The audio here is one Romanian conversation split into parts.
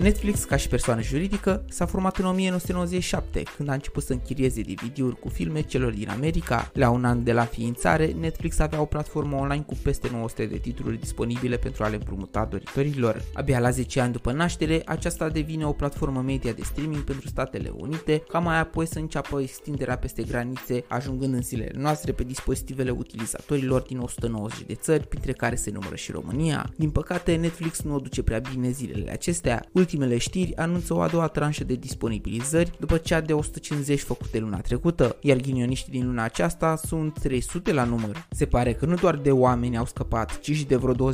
Netflix, ca și persoană juridică, s-a format în 1997, când a început să închirieze DVD-uri cu filme celor din America. La un an de la ființare, Netflix avea o platformă online cu peste 900 de titluri disponibile pentru a le împrumuta doritorilor. Abia la 10 ani după naștere, aceasta devine o platformă media de streaming pentru Statele Unite, ca mai apoi să înceapă extinderea peste granițe, ajungând în zilele noastre pe dispozitivele utilizatorilor din 190 de țări, printre care se numără și România. Din păcate, Netflix nu o duce prea bine zilele acestea. Ultimele știri anunță o a doua tranșă de disponibilizări după cea de 150 făcute luna trecută, iar ghinioniștii din luna aceasta sunt 300 la număr. Se pare că nu doar de oameni au scăpat, ci și de vreo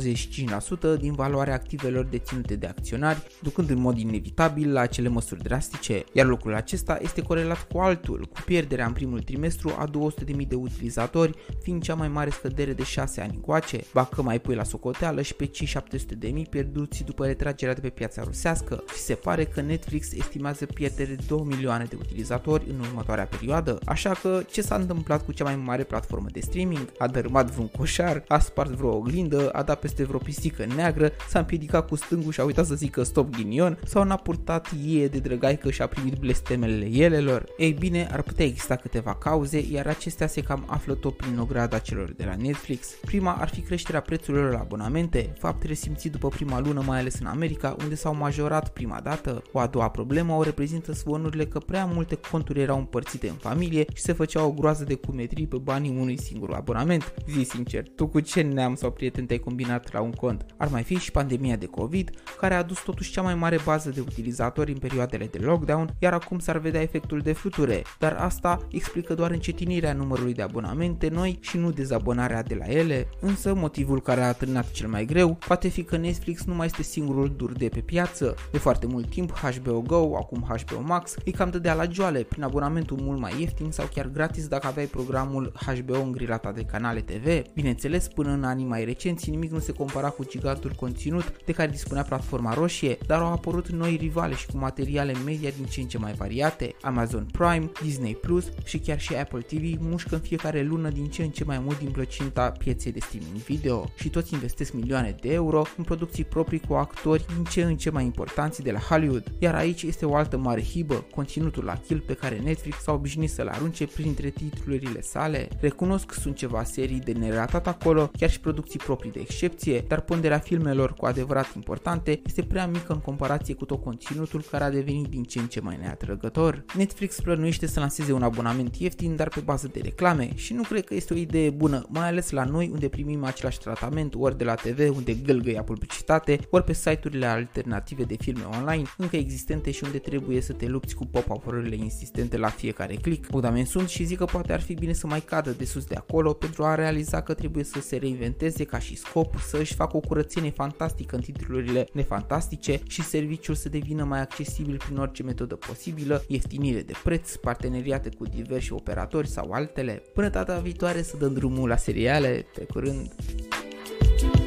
25% din valoarea activelor deținute de acționari, ducând în mod inevitabil la acele măsuri drastice, iar lucrul acesta este corelat cu altul, cu pierderea în primul trimestru a 200.000 de utilizatori, fiind cea mai mare scădere de 6 ani încoace, ba că mai pui la socoteală și pe cei 700.000 pierduți după retragerea de pe piața rusească și se pare că Netflix estimează pierdere de 2 milioane de utilizatori în următoarea perioadă, așa că ce s-a întâmplat cu cea mai mare platformă de streaming? A dărâmat vreun coșar, a spart vreo oglindă, a dat peste vreo pisică neagră, s-a împiedicat cu stângul și a uitat să zică stop ghinion sau n-a purtat ie de drăgaică și a primit blestemelele elelor? Ei bine, ar putea exista câteva cauze, iar acestea se cam află tot prin ograda celor de la Netflix. Prima ar fi creșterea prețurilor la abonamente, fapt resimțit după prima lună mai ales în America, unde s-au majorat prima dată. O a doua problemă o reprezintă zvonurile că prea multe conturi erau împărțite în familie și se făcea o groază de cumetrii pe banii unui singur abonament. Zi sincer, tu cu ce neam sau prieten te-ai combinat la un cont? Ar mai fi și pandemia de COVID, care a adus totuși cea mai mare bază de utilizatori în perioadele de lockdown, iar acum s-ar vedea efectul de fluture, dar asta explică doar încetinirea numărului de abonamente noi și nu dezabonarea de la ele, însă motivul care a atârnat cel mai greu poate fi că Netflix nu mai este singurul dur de pe piață. De foarte mult timp HBO Go, acum HBO Max, îi cam dădea la joale prin abonamentul mult mai ieftin sau chiar gratis dacă aveai programul HBO îngrilata de canale TV. Bineînțeles, până în anii mai recenți, nimic nu se compara cu gigantul conținut de care dispunea platforma roșie, dar au apărut noi rivale și cu materiale media din ce în ce mai variate. Amazon Prime, Disney Plus și chiar și Apple TV mușcă în fiecare lună din ce în ce mai mult din plăcinta pieței de streaming video și toți investesc milioane de euro în producții proprii cu actori din ce în ce mai importanți de la Hollywood. Iar aici este o altă mare hibă, conținutul la kill pe care Netflix s-a obișnuit să-l arunce printre titlurile sale. Recunosc sunt ceva serii de neratat acolo, chiar și producții proprii de excepție, dar ponderea filmelor cu adevărat importante este prea mică în comparație cu tot conținutul care a devenit din ce în ce mai neatrăgător. Netflix plănuiește să lanseze un abonament ieftin, dar pe bază de reclame și nu cred că este o idee bună, mai ales la noi unde primim același tratament ori de la TV unde gâlgăia publicitate, ori pe site-urile alternative de filme online încă existente și unde trebuie să te lupți cu pop-up-urile insistente la fiecare click. Bogdamen sunt și zic că poate ar fi bine să mai cadă de sus de acolo pentru a realiza că trebuie să se reinventeze ca și scop, să își facă o curățenie fantastică în titlurile nefantastice și serviciul să devină mai accesibil prin orice metodă posibilă, ieftinire de preț, parteneriate cu diversi operatori sau altele. Până data viitoare să dăm drumul la seriale, pe curând! thank you